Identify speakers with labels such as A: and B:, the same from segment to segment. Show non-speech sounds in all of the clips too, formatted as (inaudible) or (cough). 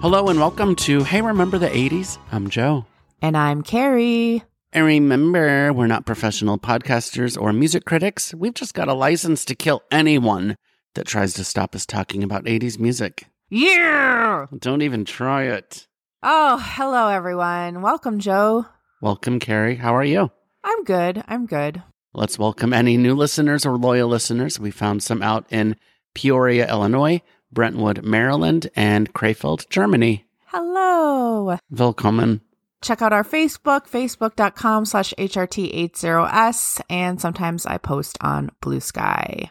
A: Hello and welcome to Hey Remember the 80s? I'm Joe.
B: And I'm Kari.
A: And remember, we're not professional podcasters or music critics. We've just got a license to kill anyone that tries to stop us talking about 80s music.
B: Yeah.
A: Don't even try it.
B: Oh, hello, everyone. Welcome, Joe.
A: Welcome, Kari. How are you?
B: I'm good. I'm good.
A: Let's welcome any new listeners or loyal listeners. We found some out in Peoria, Illinois, Brentwood, Maryland, and Krefeld, Germany.
B: Hello.
A: Willkommen.
B: Check out our Facebook, facebook.com slash HRT80S, and sometimes I post on Bluesky.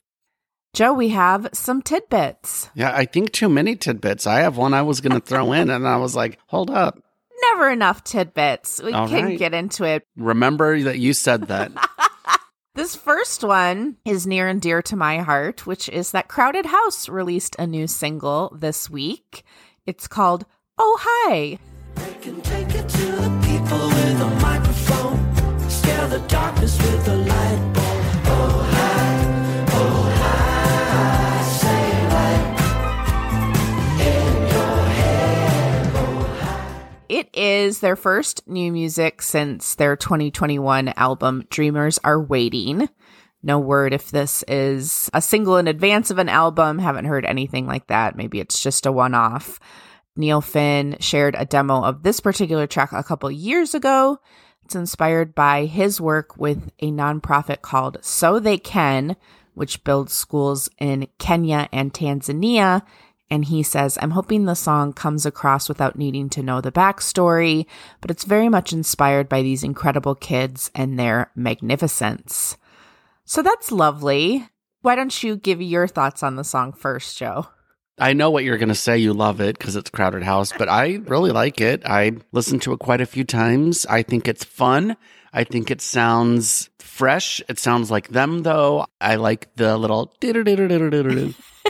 B: Joe, we have some tidbits.
A: Yeah, I think too many tidbits. I have one I was going to throw in, and I was like, hold up.
B: Never enough tidbits. We
A: All
B: can
A: right.
B: get into it.
A: Remember that you said that. (laughs)
B: This first one is near and dear to my heart, which is that Crowded House released a new single this week. It's called Oh Hi.
C: can It
B: is their first new music since their 2021 album Dreamers Are Waiting. No word if this is a single in advance of an album. Haven't heard anything like that. Maybe it's just a one off. Neil Finn shared a demo of this particular track a couple years ago. It's inspired by his work with a nonprofit called So They Can, which builds schools in Kenya and Tanzania. And he says, I'm hoping the song comes across without needing to know the backstory, but it's very much inspired by these incredible kids and their magnificence. So that's lovely. Why don't you give your thoughts on the song first, Joe?
A: I know what you're going to say. You love it because it's Crowded House, but I really like it. I listened to it quite a few times. I think it's fun. I think it sounds fresh. It sounds like them, though. I like the little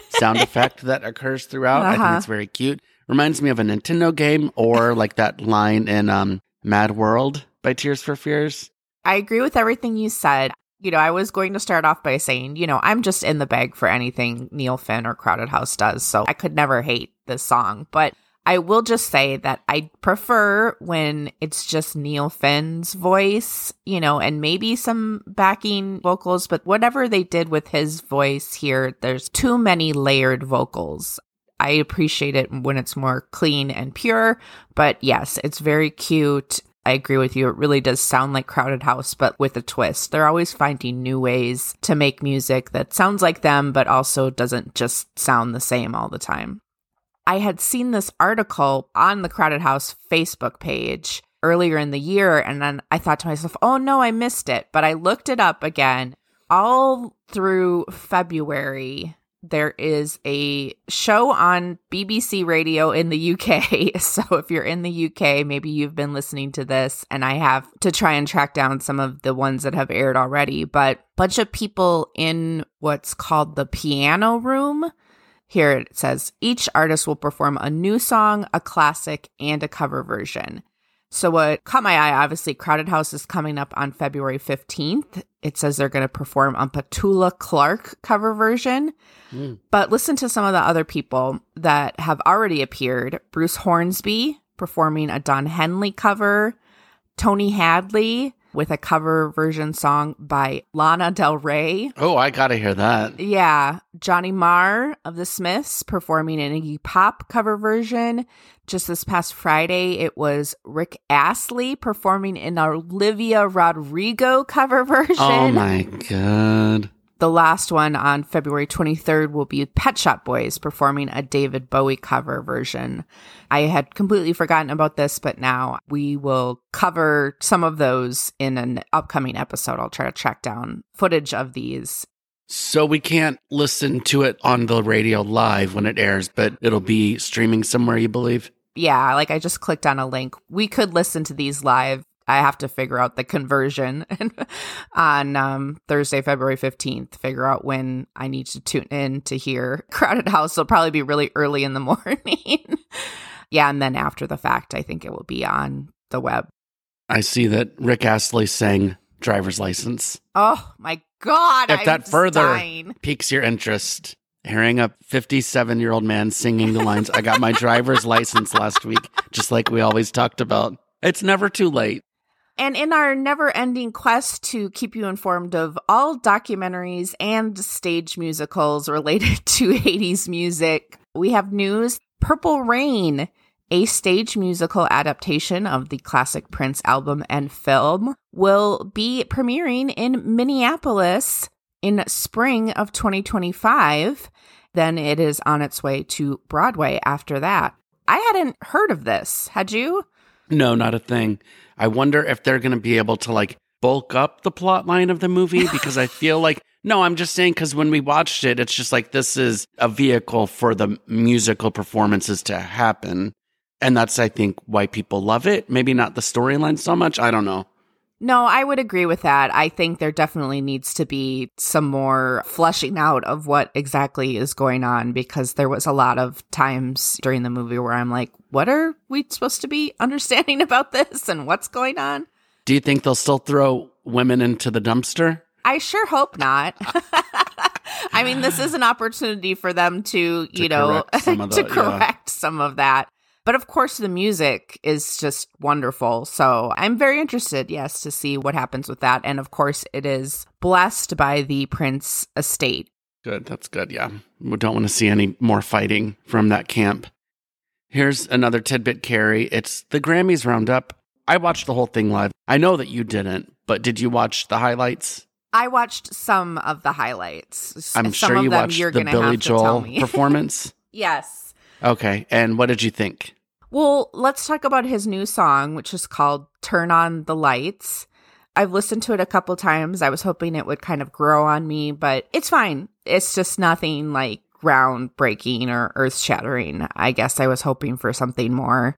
A: sound effect that occurs throughout. I
B: Uh-huh.
A: think it's very cute. Reminds me of a Nintendo game or like that line in um, Mad World by Tears for Fears.
B: I agree with everything you said. You know, I was going to start off by saying, you know, I'm just in the bag for anything Neil Finn or Crowded House does. So I could never hate this song. But I will just say that I prefer when it's just Neil Finn's voice, you know, and maybe some backing vocals. But whatever they did with his voice here, there's too many layered vocals. I appreciate it when it's more clean and pure. But yes, it's very cute. I agree with you. It really does sound like Crowded House, but with a twist. They're always finding new ways to make music that sounds like them, but also doesn't just sound the same all the time. I had seen this article on the Crowded House Facebook page earlier in the year, and then I thought to myself, oh no, I missed it. But I looked it up again. All through February, there is a show on BBC Radio in the UK. (laughs) So if you're in the UK, maybe you've been listening to this, and I have to try and track down some of the ones that have aired already. But bunch of people in what's called the piano room. Here it says each artist will perform a new song, a classic, and a cover version. So what caught my eye, obviously, Crowded House is coming up on February 15th. It says they're going to perform a Petula Clark cover version. Hmm. But listen to some of the other people that have already appeared. Bruce Hornsby performing a Don Henley cover. Tony Hadley with a cover version song by Lana Del Rey.
A: Oh, I got to hear that.
B: Yeah, Johnny Marr of the Smiths performing an Iggy Pop cover version. Just this past Friday, it was Rick Astley performing an Olivia Rodrigo cover (laughs) version.
A: Oh my God.
B: The last one on February 23rd will be Pet Shop Boys performing a David Bowie cover version. I had completely forgotten about this, but now we will cover some of those in an upcoming episode. I'll try to track down footage of these
A: So we can't listen to it on the radio live when it airs, but it'll be streaming somewhere, you believe?
B: yeah, like I just clicked on a link. We could listen to these live. I have to figure out the conversion (laughs) on um, Thursday, February 15th, figure out when I need to tune in to hear (laughs) Crowded House. It'll probably be really early in the (laughs) morning. yeah, and then after the fact, I think it will be on the web.
A: I see that Rick Astley sang driver's license.
B: Oh my God.
A: If
B: I'm
A: that further
B: dying.
A: piques your interest, hearing a 57 year old man singing the lines, I got my driver's license last week, just like we always talked about. It's never too late.
B: And in our never ending quest to keep you informed of all documentaries and stage musicals related (laughs) to 80s music, we have news Purple Rain, a stage musical adaptation of the classic Prince album and film, will be premiering in Minneapolis in spring of 2025. Then it is on its way to Broadway after that. I hadn't heard of this. Had you?
A: No, not a thing. I wonder if they're going to be able to like bulk up the plot line of the movie because I feel (laughs) like no, I'm just saying because when we watched it, it's just like this is a vehicle for the musical performances to happen. And that's, I think, why people love it. Maybe not the storyline so much. I don't know.
B: No, I would agree with that. I think there definitely needs to be some more fleshing out of what exactly is going on because there was a lot of times during the movie where I'm like, what are we supposed to be (laughs) understanding about this and what's going on?
A: Do you think they'll still throw women into the dumpster?
B: I sure hope not. (laughs) I mean, this is an opportunity for them to, you
A: To
B: know,
A: correct of (laughs)
B: to
A: the- yeah.
B: correct some of that. But of course, the music is just wonderful. So I'm very interested, yes, to see what happens with that. And of course, it is blessed by the Prince estate.
A: Good. That's good. Yeah. We don't want to see any more fighting from that camp. Here's another tidbit, Kari. It's the Grammys roundup. I watched the whole thing live. I know that you didn't, but did you watch the highlights?
B: I watched some of the highlights.
A: I'm
B: some
A: sure
B: of
A: you
B: them
A: watched
B: you're
A: the
B: gonna
A: Billy
B: have to tell
A: Joel (laughs) performance.
B: yes.
A: Okay. And what did you think?
B: Well, let's talk about his new song, which is called Turn On the Lights. I've listened to it a couple times. I was hoping it would kind of grow on me, but it's fine. It's just nothing like groundbreaking or earth shattering. I guess I was hoping for something more.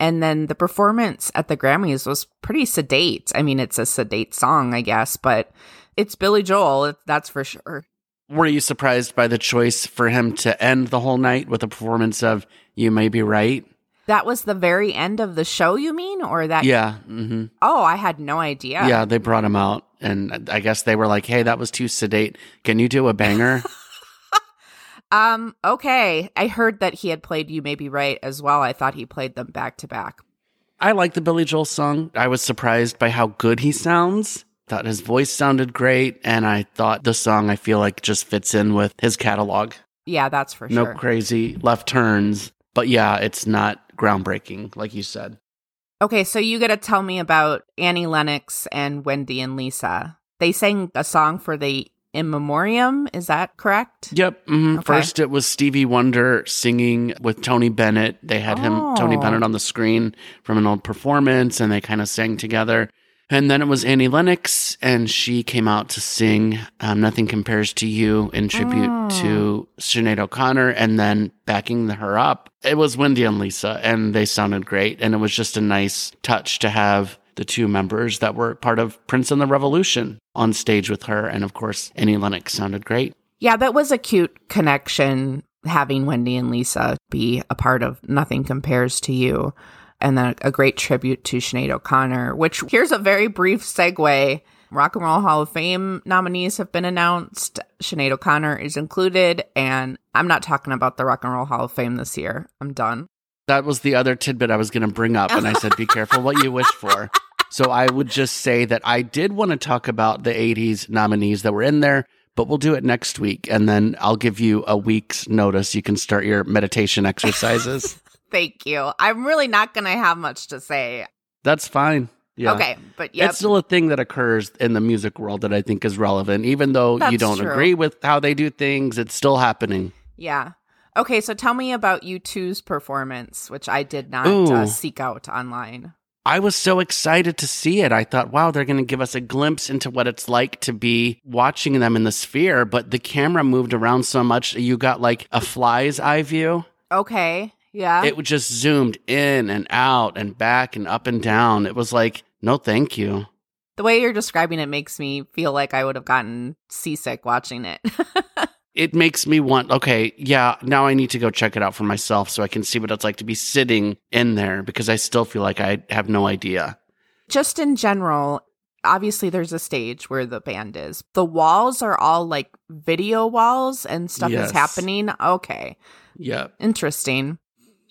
B: And then the performance at the Grammys was pretty sedate. I mean, it's a sedate song, I guess, but it's Billy Joel, that's for sure.
A: Were you surprised by the choice for him to end the whole night with a performance of You May Be Right?
B: That was the very end of the show, you mean? Or that?
A: Yeah. hmm
B: Oh, I had no idea.
A: Yeah. They brought him out. And I guess they were like, hey, that was too sedate. Can you do a banger? (laughs)
B: Um, okay. I heard that he had played You May Be Right as well. I thought he played them back to back.
A: I like the Billy Joel song. I was surprised by how good he sounds. Thought his voice sounded great. And I thought the song, I feel like, just fits in with his catalog.
B: Yeah, that's for
A: No
B: sure.
A: No crazy left turns. But yeah, it's not groundbreaking, like you said.
B: okay, so you got to tell me about Annie Lennox and Wendy and Lisa. They sang a song for the In Memoriam. Is that correct?
A: Yep. mhm.
B: Okay.
A: First, it was Stevie Wonder singing with Tony Bennett. They had him, Tony
B: Oh.
A: Bennett, on the screen from an old performance, and they kind of sang together. And then it was Annie Lennox, and she came out to sing um, Nothing Compares to You in tribute
B: Oh.
A: to Sinead O'Connor. And then backing her up, it was Wendy and Lisa, and they sounded great. And it was just a nice touch to have the two members that were part of Prince and the Revolution on stage with her. And of course, Annie Lennox sounded great.
B: Yeah, that was a cute connection having Wendy and Lisa be a part of Nothing Compares to You. And then a great tribute to Sinead O'Connor, which here's a very brief segue. Rock and Roll Hall of Fame nominees have been announced. Sinead O'Connor is included. And I'm not talking about the Rock and Roll Hall of Fame this year. I'm done.
A: That was the other tidbit I was going to bring up. And I said, be careful what you wish for. (laughs) So I would just say that I did want to talk about the 80s nominees that were in there, but we'll do it next week. And then I'll give you a week's notice. You can start your meditation (laughs) exercises.
B: Thank you. I'm really not going to have much to say.
A: That's fine. Yeah.
B: Okay. But yeah,
A: It's still a thing that occurs in the music world that I think is relevant. Even though you don't
B: true.
A: agree with how they do things, it's still happening.
B: Yeah. Okay, so tell me about U2's performance, which I did not uh, seek out online.
A: I was so excited to see it. I thought, wow, they're going to give us a glimpse into what it's like to be watching them in the sphere. But the camera moved around so much, you got like a fly's eye view.
B: Okay. Yeah.
A: It just zoomed in and out and back and up and down. It was like, no, thank you.
B: the way you're describing it makes me feel like I would have gotten seasick watching it. (laughs)
A: It makes me want, okay, yeah, now I need to go check it out for myself so I can see what it's like to be sitting in there because I still feel like I have no idea.
B: Just in general, obviously there's a stage where the band is. The walls are all like video walls and stuff
A: Yes.
B: is happening. Okay.
A: Yeah.
B: Interesting.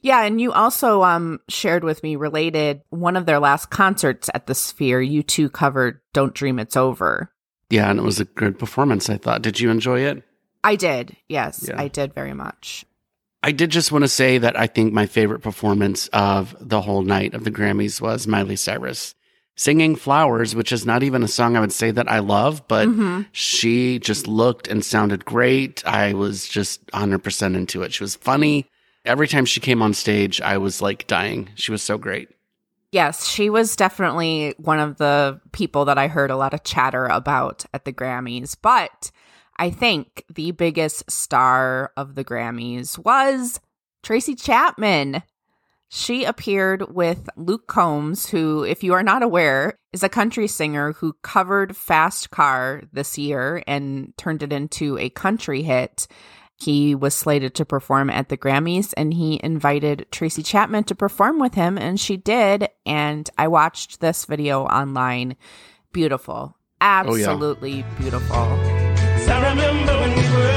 B: Yeah, and you also um shared with me related one of their last concerts at the Sphere. U2 covered "Don't Dream It's Over."
A: Yeah, and it was a good performance, I thought. Did you enjoy it?
B: I did. Yes,
A: Yeah.
B: I did very much.
A: I did just want to say that I think my favorite performance of the whole night of the Grammys was Miley Cyrus singing Flowers, which is not even a song I would say that I love, but
B: Mhm.
A: she just looked and sounded great. I was just 100% into it. She was funny. Every time she came on stage, I was like dying. She was so great.
B: Yes, she was definitely one of the people that I heard a lot of chatter about at the Grammys. But I think the biggest star of the Grammys was Tracy Chapman. She appeared with Luke Combs, who, if you are not aware, is a country singer who covered Fast Car this year and turned it into a country hit. He was slated to perform at the Grammys and he invited Tracy Chapman to perform with him, and she did. And I watched this video online. Beautiful. Oh, Absolutely beautiful.
D: I remember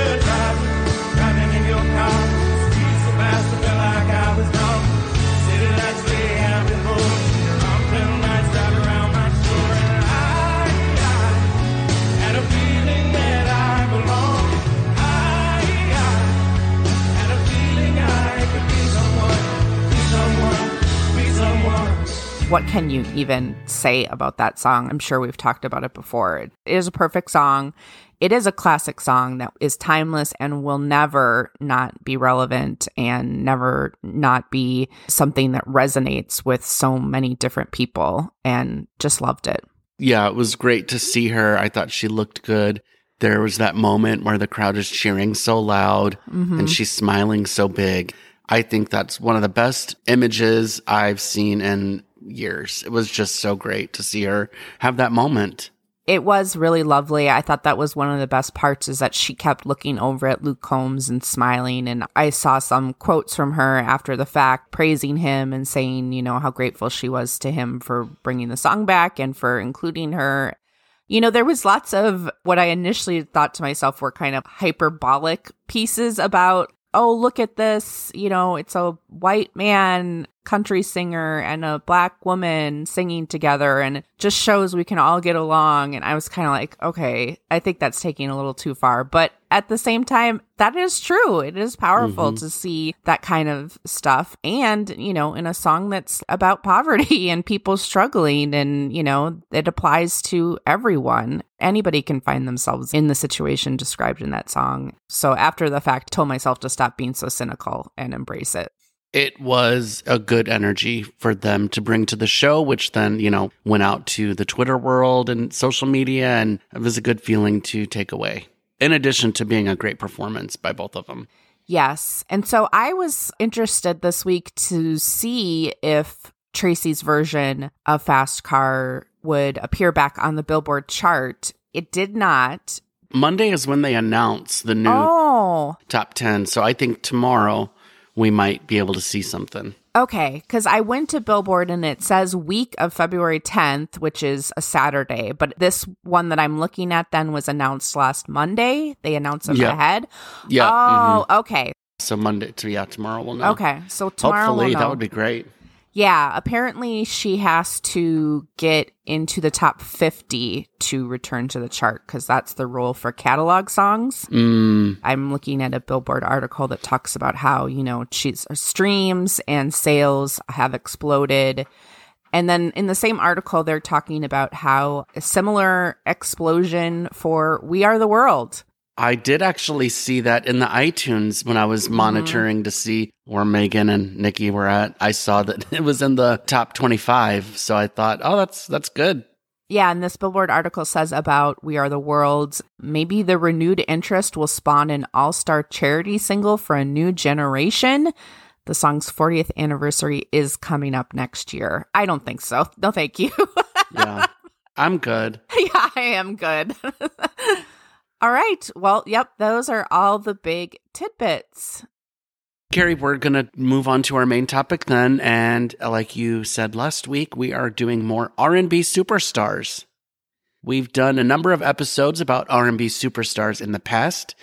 B: What can you even say about that song? I'm sure we've talked about it before. It is a perfect song. It is a classic song that is timeless and will never not be relevant and never not be something that resonates with so many different people and just loved it.
A: Yeah, it was great to see her. I thought she looked good. There was that moment where the crowd is cheering so loud
B: Mhm.
A: and she's smiling so big. I think that's one of the best images I've seen in years. It was just so great to see her have that moment.
B: It was really lovely. I thought that was one of the best parts is that she kept looking over at Luke Combs and smiling. And I saw some quotes from her after the fact praising him and saying, you know, how grateful she was to him for bringing the song back and for including her. You know, there was lots of what I initially thought to myself were kind of hyperbolic pieces about, oh, look at this. You know, it's a white man country singer and a black woman singing together and just shows we can all get along. And I was kind of like, okay, I think that's taking a little too far. But at the same time, that is true. It is powerful mm-hmm. to see that kind of stuff. And, you know, in a song that's about (laughs) poverty and people struggling, and, you know, it applies to everyone. Anybody can find themselves in the situation described in that song. So after the fact, told myself to stop being so cynical and embrace it.
A: It was a good energy for them to bring to the show, which then, you know, went out to the Twitter world and social media. And it was a good feeling to take away, in addition to being a great performance by both of them.
B: Yes. And so I was interested this week to see if Tracy's version of Fast Car would appear back on the Billboard chart. It did not.
A: Monday is when they announce the new
B: Oh,
A: top 10. So I think tomorrow we might be able to see something.
B: okay. Because I went to Billboard and it says week of February 10th, which is a Saturday. But this one that I'm looking at then was announced last Monday. They announced it
A: Yeah.
B: ahead.
A: Yeah.
B: Oh,
A: mhm.
B: okay.
A: So Monday, so yeah, tomorrow we'll know.
B: Okay. So tomorrow.
A: Hopefully,
B: we'll know.
A: that would be great.
B: Yeah, apparently she has to get into the top 50 to return to the chart because that's the rule for catalog songs.
A: Mm,
B: I'm looking at a Billboard article that talks about how, you know, she's streams and sales have exploded. And then in the same article, they're talking about how a similar explosion for We Are the World.
A: I did actually see that in the iTunes when I was
B: Mm-hmm.
A: monitoring to see where Megan and Nikki were at. I saw that (laughs) it was in the top 25. So I thought, oh, that's that's good.
B: Yeah, and this Billboard article says about We Are the World. Maybe the renewed interest will spawn an all star charity single for a new generation. The song's 40th anniversary is coming up next year. I don't think so. No, thank you. (laughs)
A: Yeah, I'm good. (laughs)
B: yeah, I am good. All right. Well, yep, those are all the big tidbits.
A: Kari, we're going to move on to our main topic then. And like you said last week, we are doing more R&B superstars. We've done a number of episodes about R&B superstars in the past.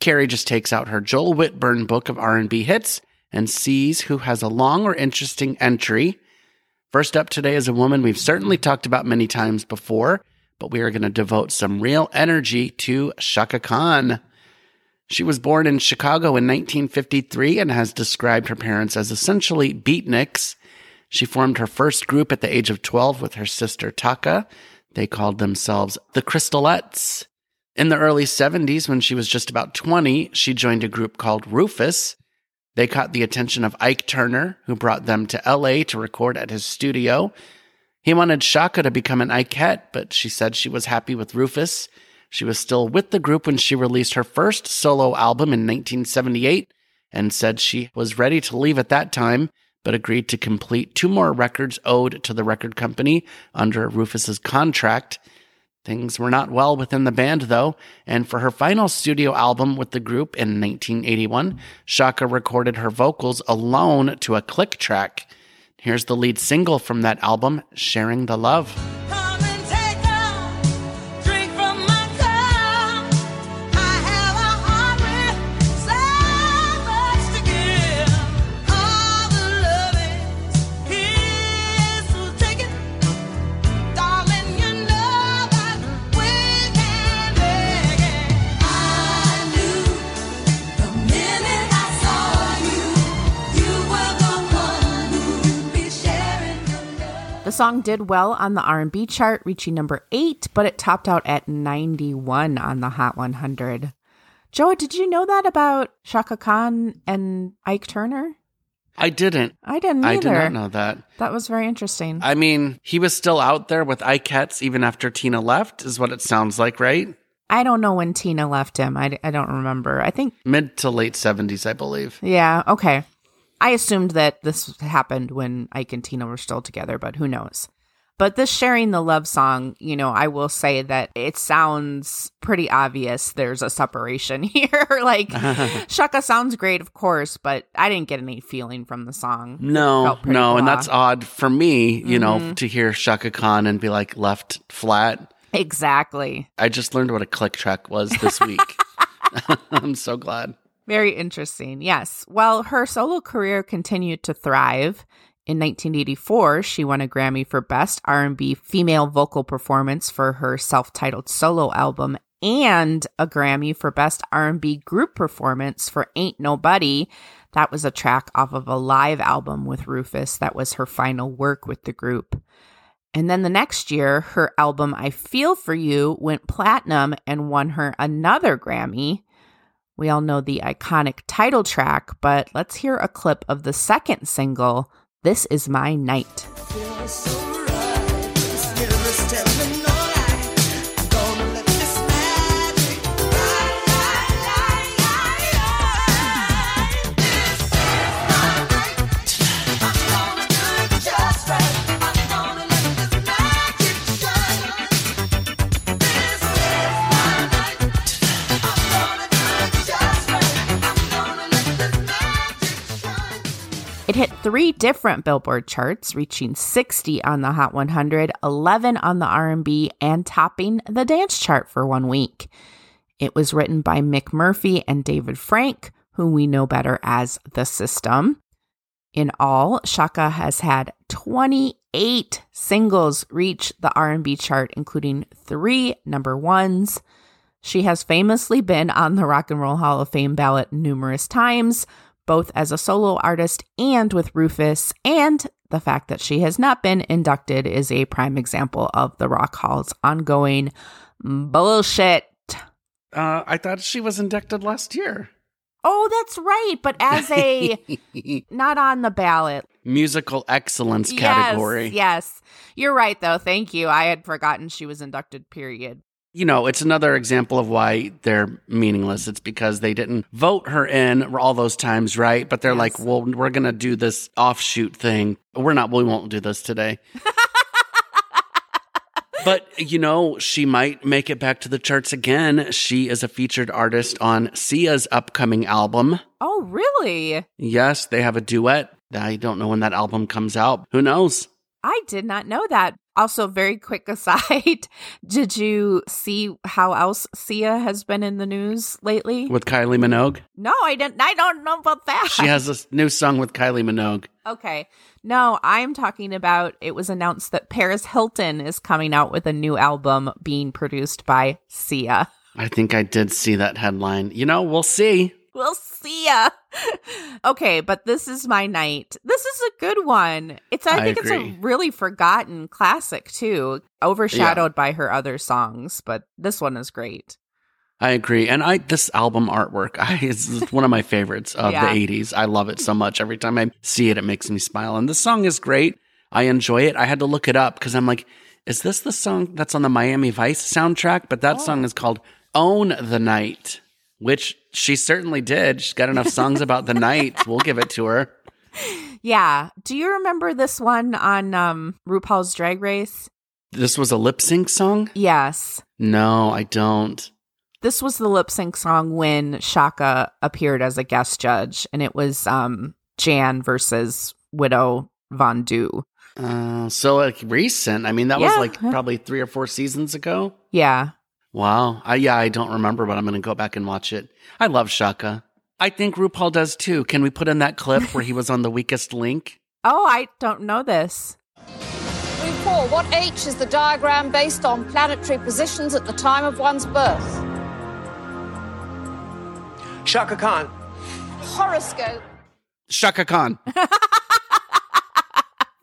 A: Kari just takes out her Joel Whitburn book of R&B hits and sees who has a long or interesting entry. First up today is a woman we've certainly talked about many times before, but we are going to devote some real energy to Chaka Khan. She was born in Chicago in 1953 and has described her parents as essentially beatniks. She formed her first group at the age of 12 with her sister Taka. They called themselves the Crystallettes. In the early 70s, when she was just about 20, she joined a group called Rufus. They caught the attention of Ike Turner, who brought them to LA to record at his studio. He wanted Chaka to become an Ikette, but she said she was happy with Rufus. She was still with the group when she released her first solo album in 1978 and said she was ready to leave at that time, but agreed to complete two more records owed to the record company under Rufus's contract. Things were not well within the band, though, and for her final studio album with the group in 1981, Chaka recorded her vocals alone to a click track. Here's the lead single from that album, Sharing the Love.
B: Song did well on the R&B chart, reaching number 8, but it topped out at 91 on the Hot 100. Joe, did you know that about Chaka Khan and Ike Turner?
A: I didn't.
B: I didn't either.
A: I did not know that.
B: That was very interesting.
A: I mean, he was still out there with Ikettes even after Tina left, is what it sounds like, right?
B: I don't know when Tina left him. I, I don't remember. I think,
A: Mid to late 70s, I believe.
B: yeah, okay. I assumed that this happened when Ike and Tina were still together, but who knows? But this sharing the love song, you know, I will say that it sounds pretty obvious there's a separation (laughs) here. like, (laughs) Chaka sounds great, of course, but I didn't get any feeling from the song.
A: No, no, and that's odd for me, you know,
B: Mhm.
A: to hear Chaka Khan and be like left flat.
B: Exactly.
A: I just learned what a click track was this week. (laughs) I'm so glad.
B: Very interesting. Yes. Well, her solo career continued to thrive. In 1984, she won a Grammy for Best R&B Female Vocal Performance for her self-titled solo album and a Grammy for Best R&B Group Performance for Ain't Nobody. That was a track off of a live album with Rufus that was her final work with the group. And then the next year, her album I Feel For You went platinum and won her another Grammy. We all know the iconic title track, but let's hear a clip of the second single, This Is My Night. It hit three different Billboard charts, reaching 60 on the Hot 100, 11 on the R&B, and topping the dance chart for one week. It was written by Mic Murphy and David Frank, who we know better as The System. In all, Chaka has had 28 singles reach the R&B chart, including three number ones. She has famously been on the Rock and Roll Hall of Fame ballot numerous times, both as a solo artist and with Rufus, and the fact that she has not been inducted is a prime example of the Rock Hall's ongoing bullshit.
A: Uh, I thought she was inducted last year.
B: Oh, that's right, but as a (laughs) not on the ballot
A: Musical excellence category.
B: Yes, yes. You're right though. Thank you. I had forgotten she was inducted, period.
A: You know, it's another example of why they're meaningless. It's because they didn't vote her in all those times, right? But they're
B: Yes.
A: like, well, we're going to do this offshoot thing. We're not, we won't do this today. (laughs) but, you know, she might make it back to the charts again. She is a featured artist on Sia's upcoming album.
B: Oh, really?
A: Yes, they have a duet. I don't know when that album comes out. Who knows?
B: I did not know that. Also, very quick aside, (laughs) did you see how else Sia has been in the news lately?
A: With Kylie Minogue.
B: No, I didn't. I don't know about that.
A: She has a new song with Kylie Minogue.
B: Okay. No, I'm talking about it was announced that Paris Hilton is coming out with a new album being produced by Sia.
A: I think I did see that headline. You know, we'll see.
B: We'll see ya. okay, but this is my night. This is a good one. It's I,
A: I
B: think it's a really forgotten classic too, overshadowed by her other songs, but this one is great.
A: I agree. And I this album artwork (laughs) I, is one of my favorites of
B: Yeah.
A: the 80s. I love it so much. Every time I see it, it makes me smile. And the song is great. I enjoy it. I had to look it up because I'm like, is this the song that's on the Miami Vice soundtrack? But that song oh. is called Own the Night, which she certainly did. She's got enough songs about the night. (laughs) We'll give it to her.
B: Yeah. Do you remember this one on um RuPaul's Drag Race?
A: This was a lip sync song?
B: Yes.
A: No, I don't.
B: This was the lip sync song when Chaka appeared as a guest judge, and it was um Jan versus Widow Von'Du.
A: Uh, so like recent. I mean, that was like probably three or four seasons ago.
B: Yeah.
A: Wow. I, yeah, I don't remember, but I'm going to go back and watch it. I love Chaka. I think RuPaul does too. Can we put in that clip where he was on the weakest link? (laughs)
B: Oh, I don't know this.
E: RuPaul, what H is the diagram based on planetary positions at the time of one's birth?
F: Chaka Khan.
E: Horoscope.
A: Chaka Khan. (laughs)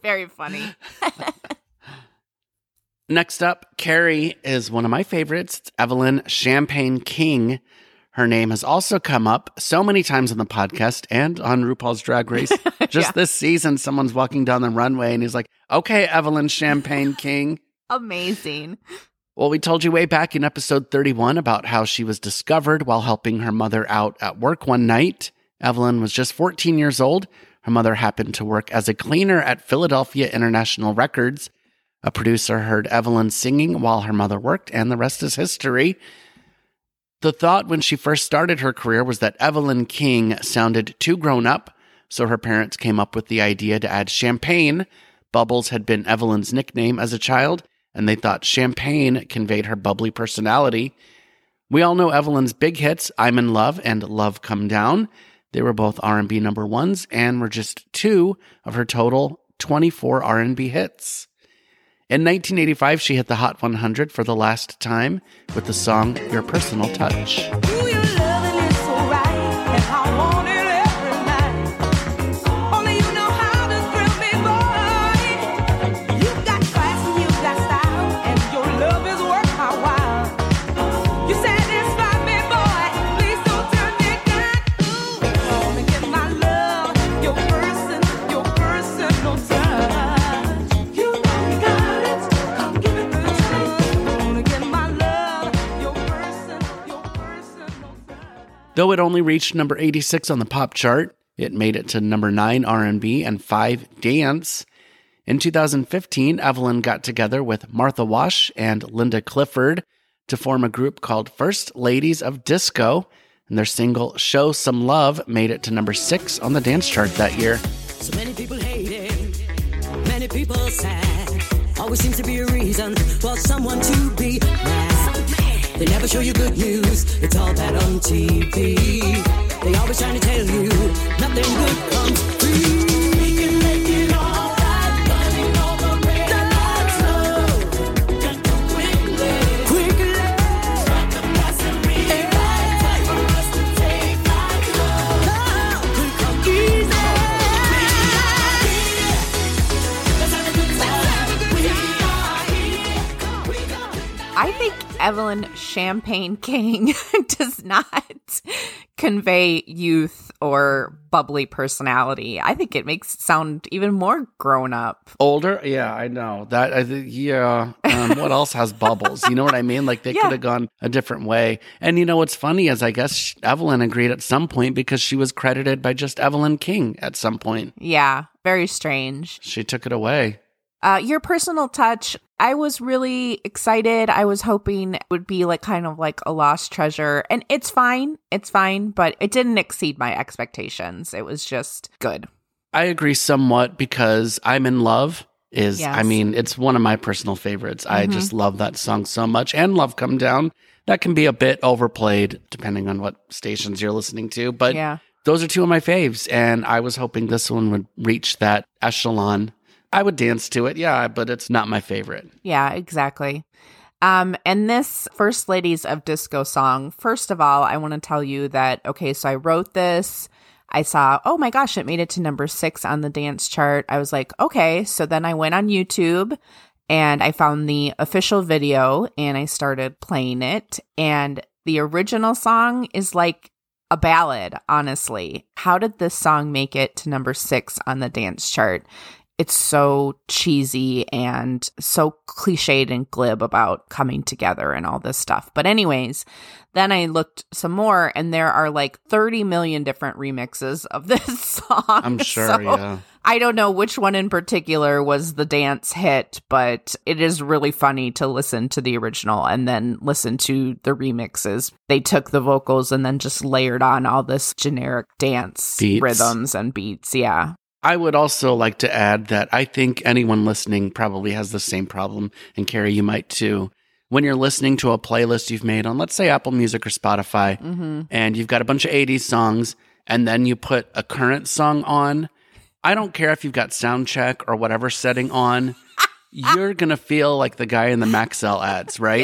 B: Very funny. (laughs)
A: Next up, Kari is one of my favorites. It's Evelyn Champagne King. Her name has also come up so many times on the podcast and on RuPaul's Drag Race. (laughs) Just
B: Yeah.
A: this season, someone's walking down the runway and he's like, okay, Evelyn Champagne (laughs) King.
B: Amazing.
A: Well, we told you way back in episode 31 about how she was discovered while helping her mother out at work one night. Evelyn was just 14 years old. Her mother happened to work as a cleaner at Philadelphia International Records. A producer heard Evelyn singing while her mother worked, and the rest is history. The thought when she first started her career was that Evelyn King sounded too grown up, so her parents came up with the idea to add champagne. Bubbles had been Evelyn's nickname as a child, and they thought champagne conveyed her bubbly personality. We all know Evelyn's big hits, I'm in Love and Love Come Down. They were both R&B number ones and were just two of her total 24 R&B hits. In 1985, she hit the Hot 100 for the last time with the song Your Personal Touch. Though it only reached number 86 on the pop chart, it made it to number 9 R&B and 5 dance. In 2015, Evelyn got together with Martha Wash and Linda Clifford to form a group called First Ladies of Disco, and their single Show Some Love made it to number 6 on the dance chart that year.
G: So many people many people sad. Always seems to be a reason for someone to be mad. They never show you good news, it's all bad on TV. They always trying to tell you nothing good comes free.
B: Evelyn Champagne King (laughs) does not convey youth or bubbly personality. I think it makes it sound even more grown up.
A: Older? Yeah, I know. That I think yeah. Um, what else has bubbles? You know what I mean? Like they (laughs)
B: Yeah.
A: could have gone a different way. And you know what's funny is I guess Evelyn agreed at some point because she was credited by just Evelyn King at some point.
B: Yeah, very strange.
A: She took it away.
B: Uh, your personal touch, I was really excited. I was hoping it would be like kind of like a lost treasure. And it's fine. It's fine, but it didn't exceed my expectations. It was just good.
A: I agree somewhat because I'm in love is,
B: Yes.
A: I mean, it's one of my personal favorites. I
B: Mm-hmm.
A: just love that song so much and love Come Down. That can be a bit overplayed depending on what stations you're listening to, but
B: Yeah.
A: those are two of my faves. And I was hoping this one would reach that echelon. I would dance to it, yeah, but it's not my favorite.
B: Yeah, exactly. Um, and this First Ladies of Disco song, first of all, I want to tell you that, okay, so I wrote this. I saw, oh my gosh, it made it to number six on the dance chart. I was like, okay. So then I went on YouTube and I found the official video and I started playing it. And the original song is like a ballad, honestly. How did this song make it to number six on the dance chart? It's so cheesy and so cliched and glib about coming together and all this stuff. But, anyways, then I looked some more and there are like 30 million different remixes of (laughs) this song.
A: I'm sure,
B: So
A: yeah.
B: I don't know which one in particular was the dance hit, but it is really funny to listen to the original and then listen to the remixes. They took the vocals and then just layered on all this generic dance
A: Beats.
B: rhythms and beats. Yeah.
A: I would also like to add that I think anyone listening probably has the same problem, and Kari, you might too. When you're listening to a playlist you've made on, let's say, Apple Music or Spotify,
B: Mm-hmm.
A: and you've got a bunch of 80s songs, and then you put a current song on, I don't care if you've got sound check or whatever setting on, (laughs) you're going to feel like the guy in the Maxell ads, right?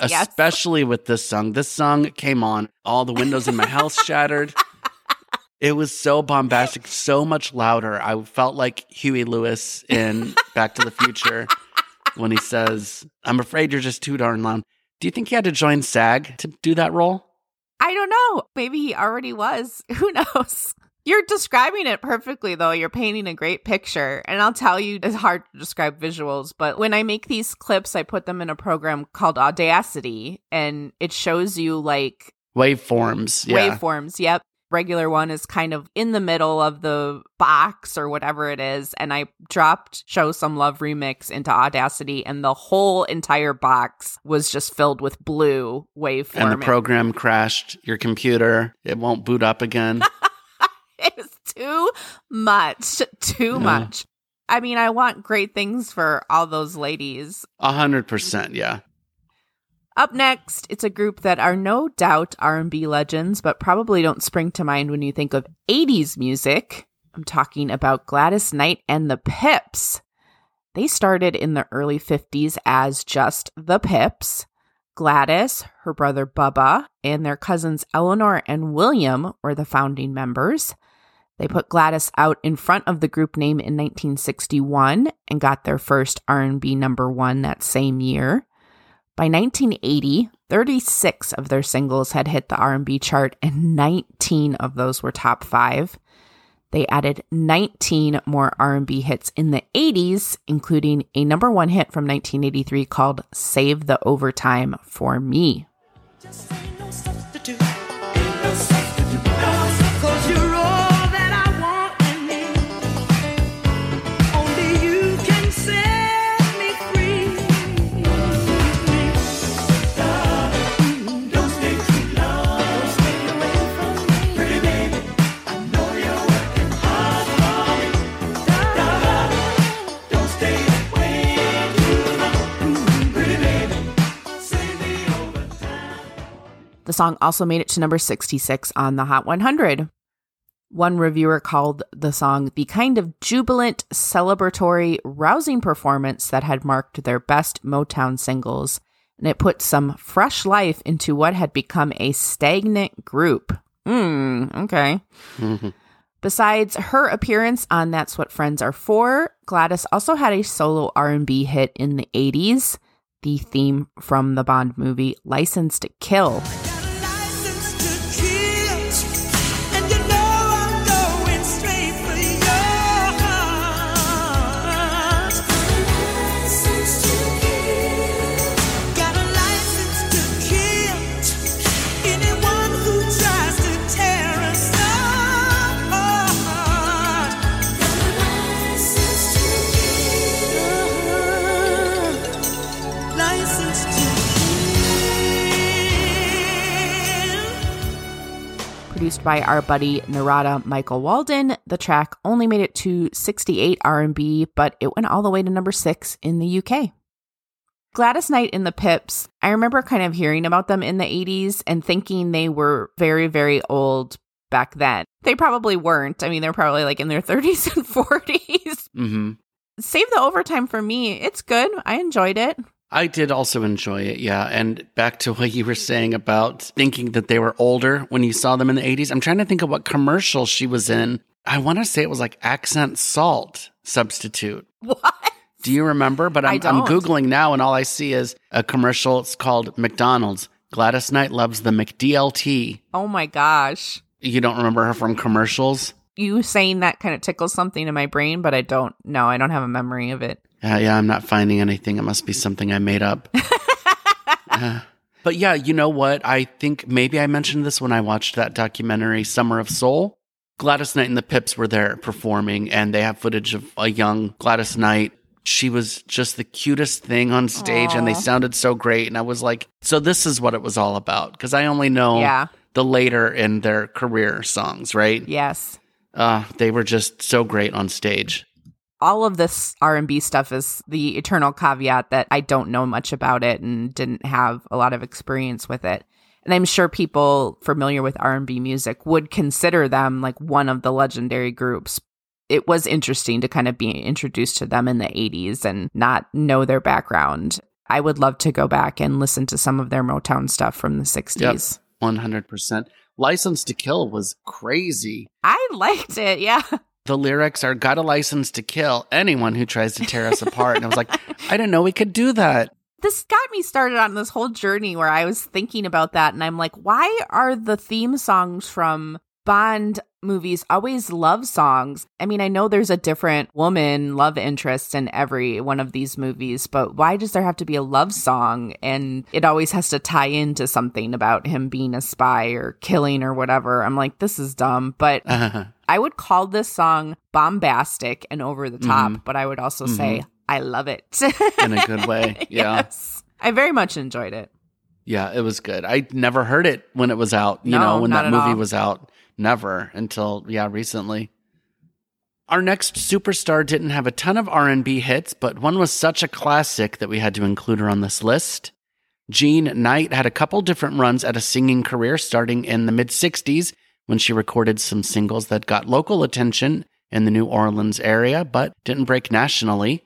B: Yes. yes.
A: especially with this song. This song came on, all the windows in my house shattered. (laughs) It was so bombastic, so much louder. I felt like Huey Lewis in (laughs) Back to the Future when he says, I'm afraid you're just too darn loud. Do you think he had to join SAG to do that role?
B: I don't know. Maybe he already was. (laughs) Who knows? You're describing it perfectly, though. You're painting a great picture. And I'll tell you, it's hard to describe visuals, but when I make these clips, I put them in a program called Audacity, and it shows you like
A: Waveforms. Yeah.
B: waveforms. Yep. Regular one is kind of in the middle of the box or whatever it is. And I dropped Show Some Love remix into Audacity, and the whole entire box was just filled with blue waveform.
A: and the program crashed your computer. It won't boot up again. (laughs)
B: it was too much. Too
A: Yeah.
B: much. I mean, I want great things for all those ladies.
A: A hundred percent. Yeah.
B: Up next, it's a group that are no doubt R&B legends, but probably don't spring to mind when you think of 80s music. I'm talking about Gladys Knight and the Pips. They started in the early 50s as just the Pips. Gladys, her brother Bubba, and their cousins Eleanor and William were the founding members. They put Gladys out in front of the group name in 1961 and got their first R&B number 1 that same year. By 1980, 36 of their singles had hit the R&B chart and 19 of those were top 5. They added 19 more R&B hits in the 80s, including a number 1 hit from 1983 called Save the Overtime for Me. Song also made it to number 66 on the Hot 100. One reviewer called the song the kind of jubilant, celebratory, rousing performance that had marked their best Motown singles, and it put some fresh life into what had become a stagnant group. Hmm, okay.
A: Mhm.
B: Besides her appearance on That's What Friends Are For, Gladys also had a solo R&B hit in the 80s, the theme from the Bond movie License to Kill. Produced by our buddy Narada Michael Walden. The track only made it to 68 R&B, but it went all the way to number 6 in the UK. Gladys Knight and the Pips, I remember kind of hearing about them in the 80s and thinking they were very, very old back then. They probably weren't. I mean, they're probably like in their 30s and 40s.
A: hmm
B: Save the overtime for me. It's good. I enjoyed it.
A: I did also enjoy it, yeah. And back to what you were saying about thinking that they were older when you saw them in the 80s. I'm trying to think of what commercial she was in. I want to say it was like Accent Salt Substitute.
B: What?
A: Do you remember? But I'm, I'm. Googling now and all I see is a commercial. It's called McDonald's. Gladys Knight loves the McDLT.
B: Oh my gosh.
A: You don't remember her from commercials?
B: You saying that kind of tickles something in my brain, but I don't know. I don't have a memory of it.
A: Yeah, yeah, I'm not finding anything. It must be something I made up. Uh, (laughs) (laughs) but yeah, you know what? I think maybe I mentioned this when I watched that documentary, Summer of Soul. Gladys Knight and the Pips were there performing, and they have footage of a young Gladys Knight. She was just the cutest thing on stage, and they sounded so great. And I was like, so this is what it was all about. Because I only know
B: Yeah.
A: the later in their career songs, right?
B: Yes.
A: Uh, they were just so great on stage.
B: All of this R&B stuff is the eternal caveat that I don't know much about it and didn't have a lot of experience with it. And I'm sure people familiar with R&B music would consider them like one of the legendary groups. It was interesting to kind of be introduced to them in the 80s and not know their background. I would love to go back and listen to some of their Motown stuff from the 60s.
A: One hundred percent. License to Kill was crazy.
B: I liked it. Yeah. (laughs)
A: The lyrics are "Got a license to kill anyone who tries to tear us apart," and I was like, I didn't know we could do that.
B: this got me started on this whole journey where I was thinking about that and I'm like, why are the theme songs from Bond movies always love songs? I mean, I know there's a different woman love interest in every one of these movies, but why does there have to be a love song and it always has to tie into something about him being a spy or killing or whatever? I'm like, this is dumb, but
A: Uh,
B: I would call this song bombastic and over the top,
A: Mhm.
B: but I would also say I love it. (laughs)
A: in a good way. (laughs) Yeah,
B: Yes. I very much enjoyed it.
A: yeah, it was good. I never heard it when it was out. You
B: No,
A: know, when that movie
B: all.
A: was out. Never until yeah, recently. Our next superstar didn't have a ton of R&B hits, but one was such a classic that we had to include her on this list. Jean Knight had a couple different runs at a singing career starting in the mid 60s when she recorded some singles that got local attention in the New Orleans area but didn't break nationally.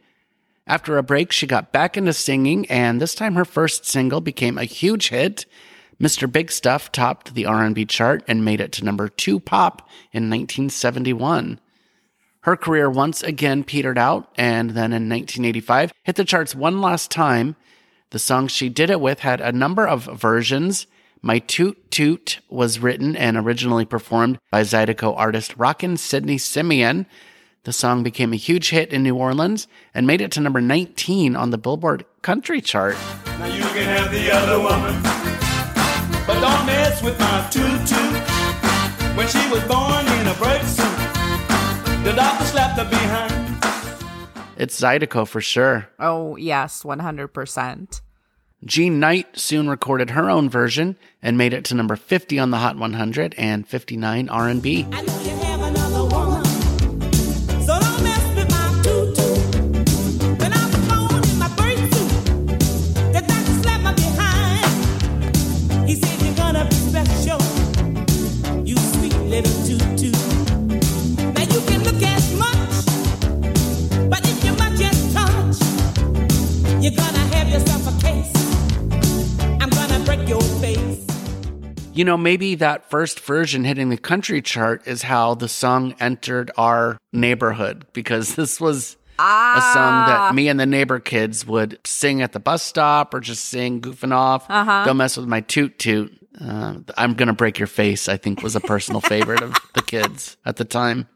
A: After a break, she got back into singing and this time her first single became a huge hit. Mr. Big Stuff topped the R&B chart and made it to number 2 pop in 1971. Her career once again petered out and then in 1985 hit the charts one last time. The song she did it with had a number of versions. My Toot Toot was written and originally performed by Zydeco artist Rockin' Sidney Simeon. The song became a huge hit in New Orleans and made it to number 19 on the Billboard Country chart.
D: But don't mess with my tutu. When she was born in a bird suit, the doctor slapped her behind.
A: It's Zydeco for sure.
B: Oh, yes, 100%.
A: Jean Knight soon recorded her own version and made it to number 50 on the Hot 100 and 59 R&B.
G: You
A: know, maybe that first version hitting the country chart is how the song entered our neighborhood because (laughs) this was a song that me and the neighbor kids would sing at the bus stop or just sing goofing off.
B: Uh-huh.
A: Don't mess with my toot toot. Uh, I'm gonna break your face. I think was a personal favorite of the kids at the time.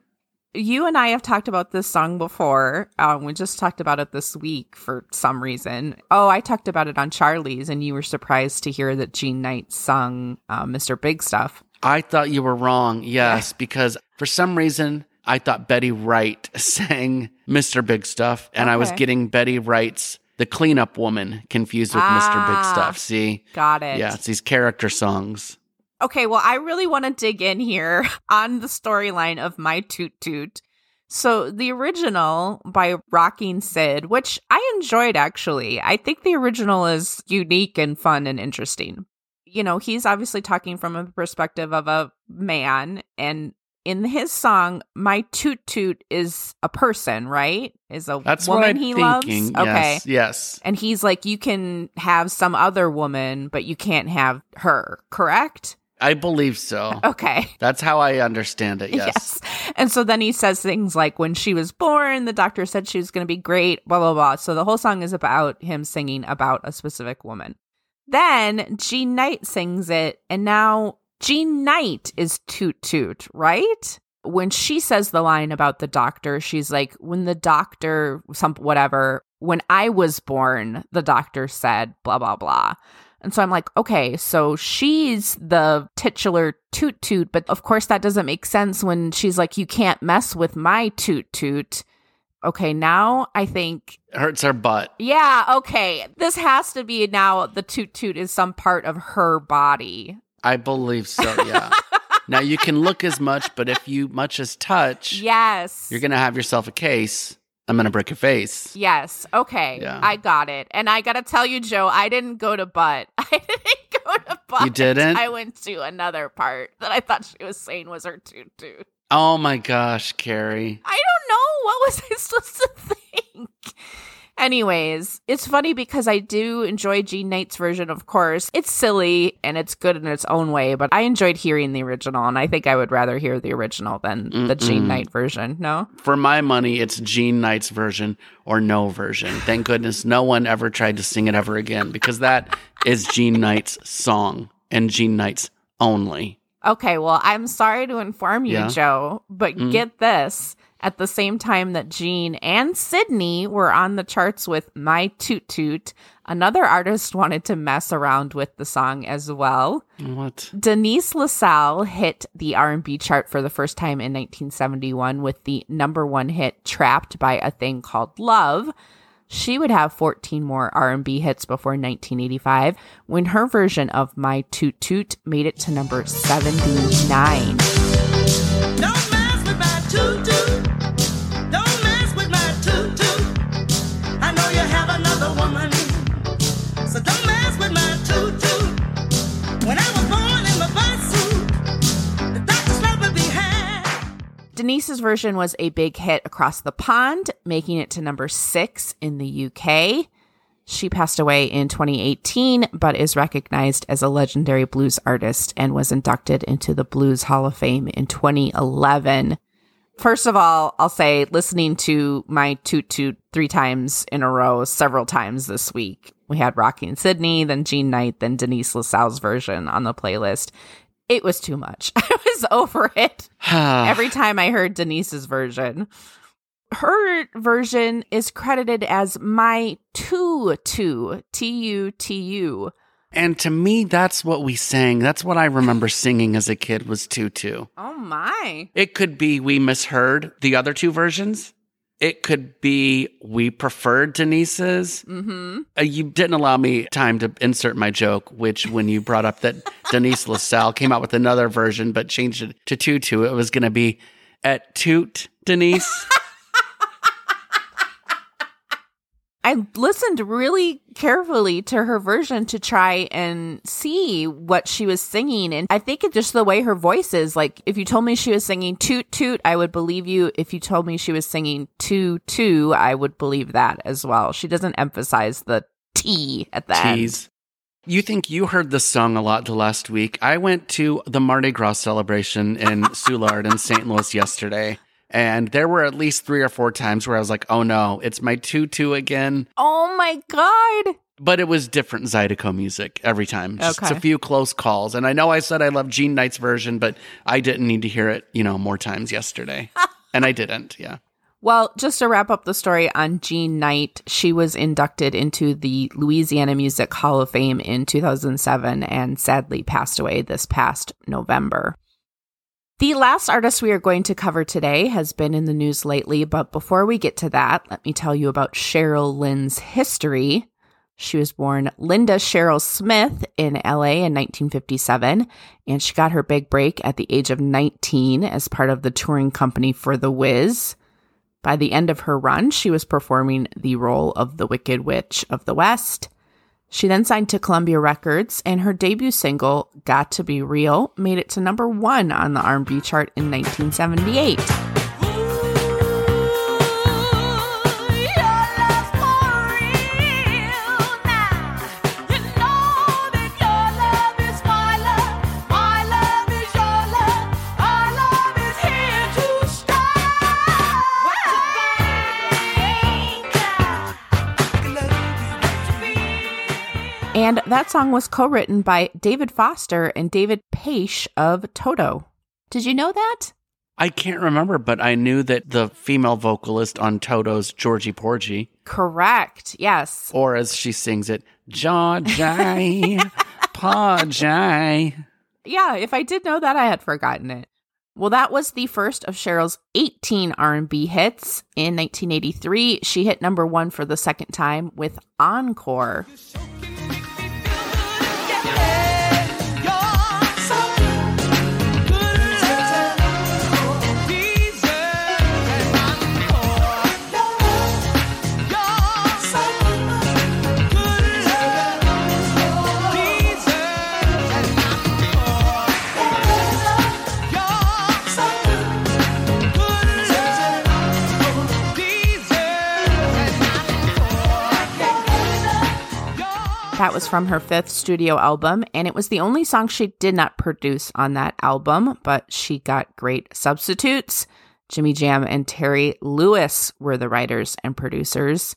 B: You and I have talked about this song before. Um, we just talked about it this week for some reason. Oh, I talked about it on Charlie's, and you were surprised to hear that Jean Knight sung uh, Mr. Big Stuff.
A: I thought you were wrong. (laughs) Yes, because for some reason I thought Betty Wright (laughs) sang Mr. Big Stuff, and I was getting Betty Wright's The Cleanup Woman confused with Mr. Big
B: Ah.
A: Stuff. See?
B: Got it.
A: Yeah, it's these character songs.
B: Okay, well, I really want to dig in here (laughs) on the storyline of My Toot Toot. So, the original by Rocking Sid, which I enjoyed actually. I think the original is unique and fun and interesting. You know, he's obviously talking from a perspective of a man, and in his song, My Toot Toot is a person, right? Is a
A: That's
B: woman
A: what I'm
B: he
A: thinking.
B: loves. Okay.
A: Yes, yes.
B: And he's like, you can have some other woman, but you can't have her, correct?
A: I believe so.
B: Okay.
A: That's how I understand it. Yes.
B: And so then he says things like, when she was born, the doctor said she was going to be great, blah, blah, blah. So the whole song is about him singing about a specific woman. Then Jean Knight sings it, and now Jean Knight is Toot Toot, right? When she says the line about the doctor, she's like, when the doctor, some whatever, when I was born, the doctor said, blah, blah, blah. And so I'm like, okay, so she's the titular toot toot, but of course that doesn't make sense when she's like, you can't mess with my toot toot. Okay, now I think,
A: Hurts her butt.
B: yeah, okay, this has to be now the toot toot is some part of her body.
A: I believe so. Yeah. (laughs) now you can look as much, but if you much as touch,
B: Yes.
A: you're gonna have yourself a case. I'm gonna break your face.
B: Yes. Okay.
A: Yeah.
B: I got it. And I got to tell you, Joe, I didn't go to butt. (laughs) I didn't go to butt.
A: You didn't?
B: I went to another part that I thought she was saying was her toot toot.
A: Oh my gosh, Kari.
B: I don't know. What was I supposed to (laughs) think? Anyways, it's funny because I do enjoy Jean Knight's version, of course. It's silly and it's good in its own way, but I enjoyed hearing the original, and I think I would rather hear the original than the Jean
A: Mm-mm.
B: Knight version. No?
A: For my money, it's Jean Knight's version or no version. Thank goodness no one ever tried to sing it ever again because that is Jean Knight's song and Jean Knight's only.
B: Okay, well, I'm sorry to inform you,
A: Yeah.
B: Joe, but
A: Mm.
B: get this. At the same time that Jean and Sidney were on the charts with My Toot Toot, another artist wanted to mess around with the song as well.
A: What?
B: Denise LaSalle hit the R&B chart for the first time in 1971 with the number 1 hit Trapped by a Thing Called Love. She would have 14 more R&B hits before 1985 when her version of My Toot Toot made it to number 79. Denise's version was a big hit across the pond, making it to number 6 in the UK. She passed away in 2018, but is recognized as a legendary blues artist and was inducted into the Blues Hall of Fame in 2011. First of all, I'll say listening to my toot toot three times in a row, several times this week. We had Rocking Sidney, then Jean Knight, then Denise LaSalle's version on the playlist. It was too much. (laughs) I was over it (sighs) every time I heard Denise's version. Her version is credited as my tutu, T U T U.
A: and to me, that's what we sang. That's what I remember (laughs) singing as a kid was tutu.
B: Oh my.
A: It could be we misheard the other two versions. It could be we preferred Denise's.
B: Mm-hmm.
A: Uh, you didn't allow me time to insert my joke, which when you brought up that (laughs) Denise LaSalle came out with another version but changed it to tutu, it was going to be at toot Denise. (laughs)
B: I listened really carefully to her version to try and see what she was singing. And I think it's just the way her voice is. Like, if you told me she was singing toot toot, I would believe you. If you told me she was singing two two, I would believe that as well. She doesn't emphasize the T at the end.
A: You think you heard this song a lot the last week? I went to the Mardi Gras celebration in (laughs) Soulard in St. Louis yesterday, and there were at least three or four times where I was like, "Oh no, it's my tutu again."
B: Oh my God.
A: But it was different Zydeco music every time. Just
B: Okay.
A: a few close calls. And I know I said I love Jean Knight's version, but I didn't need to hear it, you know, more times yesterday. (laughs) and I didn't, yeah.
B: Well, just to wrap up the story on Jean Knight, she was inducted into the Louisiana Music Hall of Fame in 2007 and sadly passed away this past November. The last artist we are going to cover today has been in the news lately, but before we get to that, let me tell you about Cheryl Lynn's history. She was born Linda Cheryl Smith in LA in 1957, and she got her big break at the age of 19 as part of the touring company for The Wiz. By the end of her run, she was performing the role of the Wicked Witch of the West. She then signed to Columbia Records, and her debut single, "Got to Be Real," made it to number one on the R&B chart in 1978. And that song was co written by David Foster and David Paich of Toto. Did you know that?
A: I can't remember, but I knew that the female vocalist on Toto's Georgy Porgy,
B: Correct. Yes.
A: or as she sings it, Georgie Porgy.
B: Yeah, if I did know that, I had forgotten it. Well, that was the first of Cheryl's 18 R&B hits. In 1983, she hit number 1 for the second time with Encore. That was from her fifth studio album, and it was the only song she did not produce on that album, but she got great substitutes. Jimmy Jam and Terry Lewis were the writers and producers.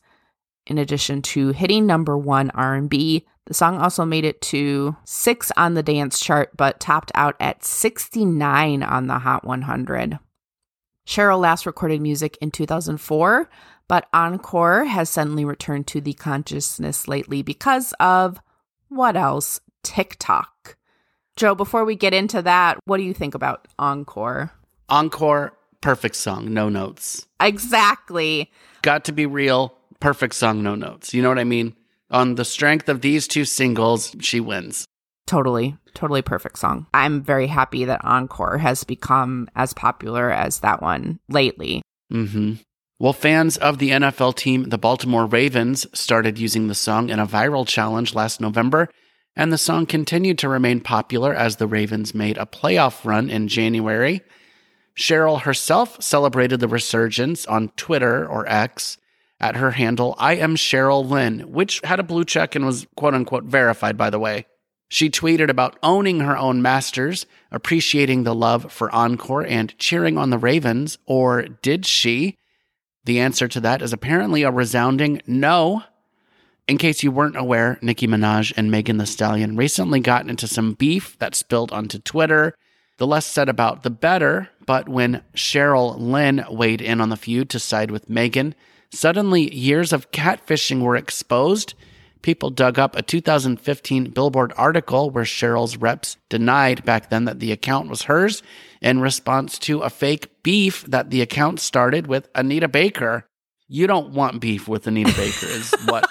B: In addition to hitting number 1 R&B, the song also made it to 6 on the dance chart but topped out at 69 on the Hot 100. Cheryl last recorded music in 2004, but Encore has suddenly returned to the consciousness lately because of what else? TikTok. Joe, before we get into that, what do you think about Encore?
A: Encore, perfect song, no notes.
B: Exactly.
A: Got to be real, perfect song, no notes. You know what I mean? On the strength of these two singles, she wins.
B: Totally, totally perfect song. I'm very happy that Encore has become as popular as that one lately.
A: hmm Well, fans of the NFL team, the Baltimore Ravens, started using the song in a viral challenge last November, and the song continued to remain popular as the Ravens made a playoff run in January. Cheryl herself celebrated the resurgence on Twitter or X at her handle, I am Cheryl Lynn, which had a blue check and was quote unquote verified, by the way. She tweeted about owning her own masters, appreciating the love for Encore, and cheering on the Ravens, or did she? The answer to that is apparently a resounding no. In case you weren't aware, Nicki Minaj and Megan Thee Stallion recently got into some beef that spilled onto Twitter. The less said about the better, but when Cheryl Lynn weighed in on the feud to side with Megan, suddenly years of catfishing were exposed. People dug up a 2015 Billboard article where Cheryl's reps denied back then that the account was hers in response to a fake beef that the account started with Anita Baker. You don't want beef with Anita Baker, is (laughs) what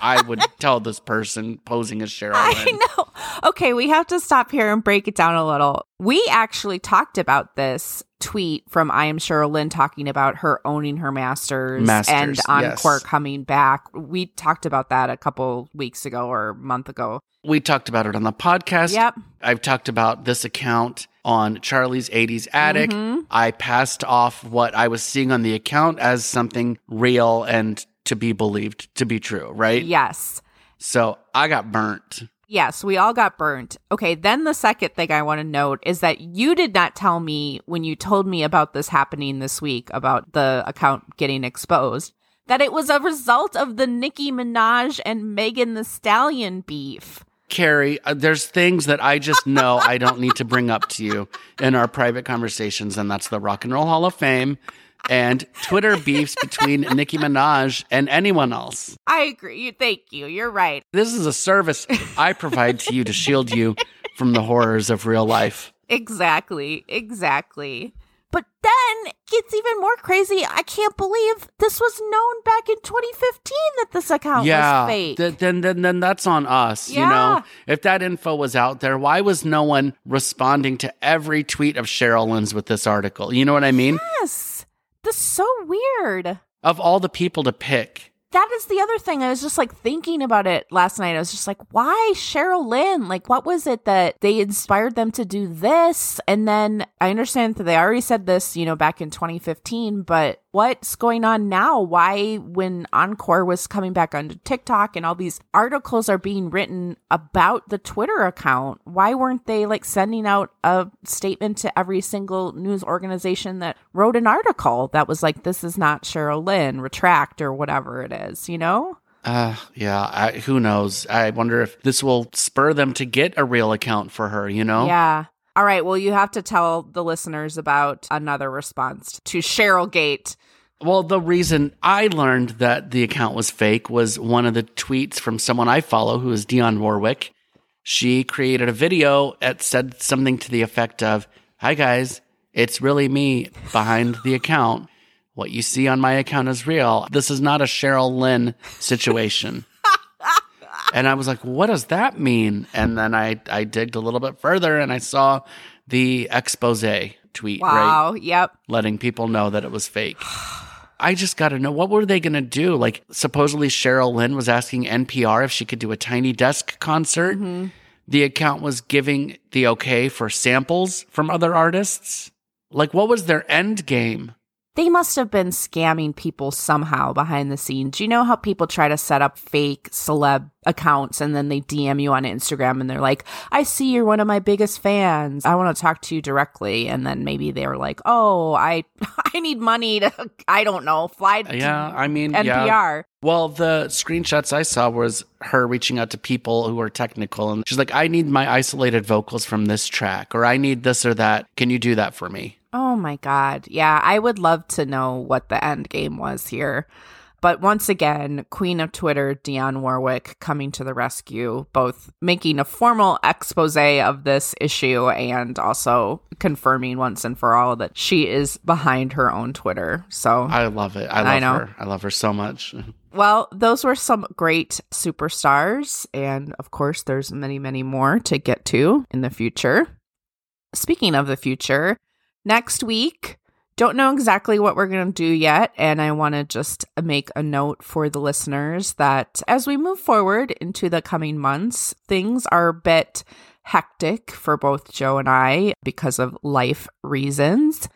A: I would tell this person posing as Cheryl
B: I
A: Lynn.
B: know. Okay, we have to stop here and break it down a little. We actually talked about this tweet from I am Cheryl Lynn talking about her owning her masters,
A: Masters,
B: and Encore
A: yes.
B: coming back. We talked about that a couple weeks ago or a month ago.
A: We talked about it on the podcast.
B: Yep.
A: I've talked about this account on Charlie's 80s Attic.
B: Mm-hmm.
A: I passed off what I was seeing on the account as something real and to be believed, to be true, right?
B: Yes.
A: So I got burnt.
B: Yes, we all got burnt. Okay, then the second thing I want to note is that you did not tell me when you told me about this happening this week, about the account getting exposed, that it was a result of the Nicki Minaj and Megan Thee Stallion beef.
A: Kari, uh, there's things that I just know I don't need to bring up to you in our private conversations, and that's the Rock and Roll Hall of Fame and Twitter beefs between Nicki Minaj and anyone else.
B: I agree. You- Thank you. You're right.
A: This is a service I provide to you to shield you from the horrors of real life.
B: Exactly. Exactly. But then it gets even more crazy. I can't believe this was known back in 2015 that this account
A: yeah,
B: was fake.
A: th- then then then that's on us. You know, if that info was out there, why was no one responding to every tweet of Cheryl Lynn's with this article? You know what I mean?
B: yes. This is so weird.
A: Of all the people to pick,
B: that is the other thing. I was just like thinking about it last night. I was just like, why Cheryl Lynn? Like, what was it that they inspired them to do this? And then I understand that they already said this, you know, back in 2015, but what's going on now? Why, when Encore was coming back onto TikTok and all these articles are being written about the Twitter account, why weren't they like sending out a statement to every single news organization that wrote an article that was like, this is not Cheryl Lynn, retract or whatever it is, you know?
A: uh, yeah, I, who knows? I wonder if this will spur them to get a real account for her. You know?
B: Yeah. All right. Well, you have to tell the listeners about another response to Cheryl Gate.
A: Well, the reason I learned that the account was fake was one of the tweets from someone I follow who is Dionne Warwick. She created a video that said something to the effect of, Hi guys, it's really me behind the account. What you see on my account is real. This is not a Cheryl Lynn situation. And I was like, what does that mean? And then I, I digged a little bit further and I saw the expose tweet, right?
B: Wow. Yep.
A: letting people know that it was fake. I just got to know what were they going to do? Like supposedly Cheryl Lynn was asking NPR if she could do a tiny desk concert. Mm-hmm. The account was giving the okay for samples from other artists. Like what was their end game?
B: They must have been scamming people somehow behind the scenes. You know how people try to set up fake celeb accounts and then they DM you on Instagram and they're like, I see you're one of my biggest fans. I want to talk to you directly. And then maybe they were like, Oh, I (laughs) I need money to I don't know, fly to
A: Yeah, I mean,
B: NPR.
A: yeah. Well, the screenshots I saw was her reaching out to people who are technical and she's like, "I need my isolated vocals from this track or I need this or that. Can you do that for me?"
B: Oh my God. Yeah, I would love to know what the end game was here. But once again, Queen of Twitter, Dionne Warwick, coming to the rescue, both making a formal expose of this issue and also confirming once and for all that she is behind her own Twitter. So,
A: I love it. I love
B: I know.
A: her. I love her so much. (laughs)
B: well, those were some great superstars. And of course, there's many, many more to get to in the future. Speaking of the future, next week, don't know exactly what we're going to do yet. And I want to just uh, make a note for the listeners that as we move forward into the coming months, things are a bit hectic for both Joe and I because of life reasons.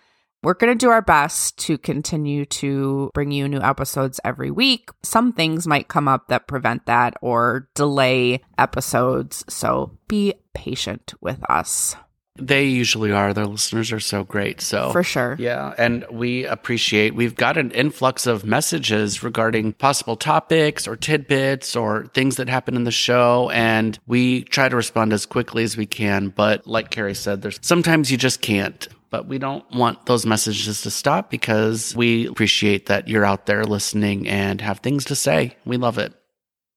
B: We're going to do our best to continue to bring you new episodes every week. Some things might come up that prevent that or delay episodes. So be patient with us
A: They usually are. Their listeners are so great. So
B: for sure.
A: Yeah, and we appreciate we've got an influx of messages regarding possible topics or tidbits or things that happen in the show and we try to respond as quickly as we can, but like Kari said there's sometimes you just can't. But we don't want those messages to stop because we appreciate that you're out there listening and have things to say. We love it.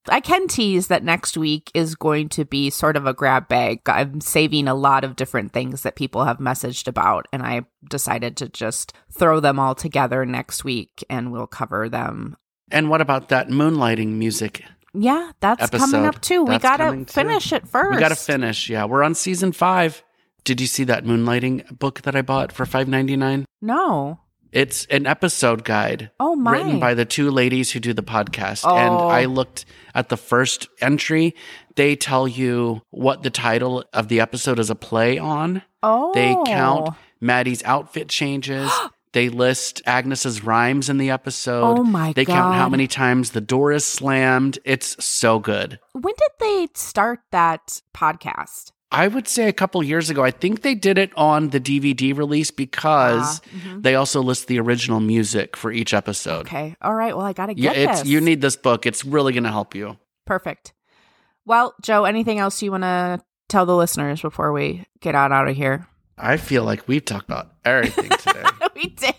B: I can tease that next week is going to be sort of a grab bag. I'm saving a lot of different things that people have messaged about, and I decided to just throw them all together next week and we'll cover them.
A: And what about that moonlighting music?
B: Yeah, that's coming up too. we got to
A: coming too.
B: finish it first.
A: We got to finish. Yeah, we're on season 5. Did you see that moonlighting book that I bought for 5.99?
B: No.
A: It's an episode guide
B: Oh, my.
A: written by the two ladies who do the podcast. And
B: Oh.
A: I looked at the first entry. They tell you what the title of the episode is a play on.
B: Oh.
A: They count Maddie's outfit changes. (gasps) They list Agnes's rhymes in the episode.
B: Oh my
A: They count how many times the door is slammed. It's so good.
B: When did they start that podcast?
A: I would say a couple years ago. I think they did it on the DVD release because
B: Ah, mhm.
A: they also list the original music for each episode.
B: Okay. All right. Well, I got to get Yeah,
A: it's
B: this.
A: you need this book. It's really going to help you.
B: Perfect. Well, Joe, anything else you want to tell the listeners before we get on out of here?
A: I feel like we've talked about everything (laughs) today.
B: we did.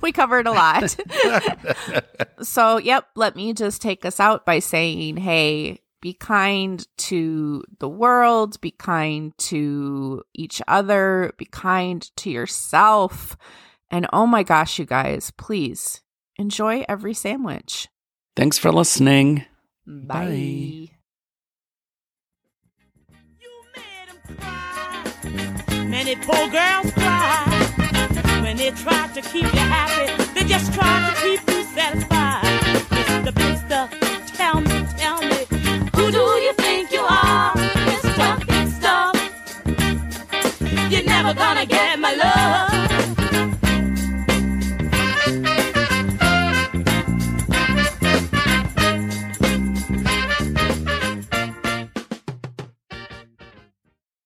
B: We covered a lot. (laughs) so, yep, let me just take us out by saying, hey, Be kind to the world, be kind to each other, be kind to yourself. And oh my gosh, you guys, please enjoy every sandwich.
A: Thanks for listening.
B: Bye.
D: Many poor girls cry when they try to keep you happy. They just try to keep you satisfied. Mr. Big tell me, tell me, gonna stop and stop You never gonna get my.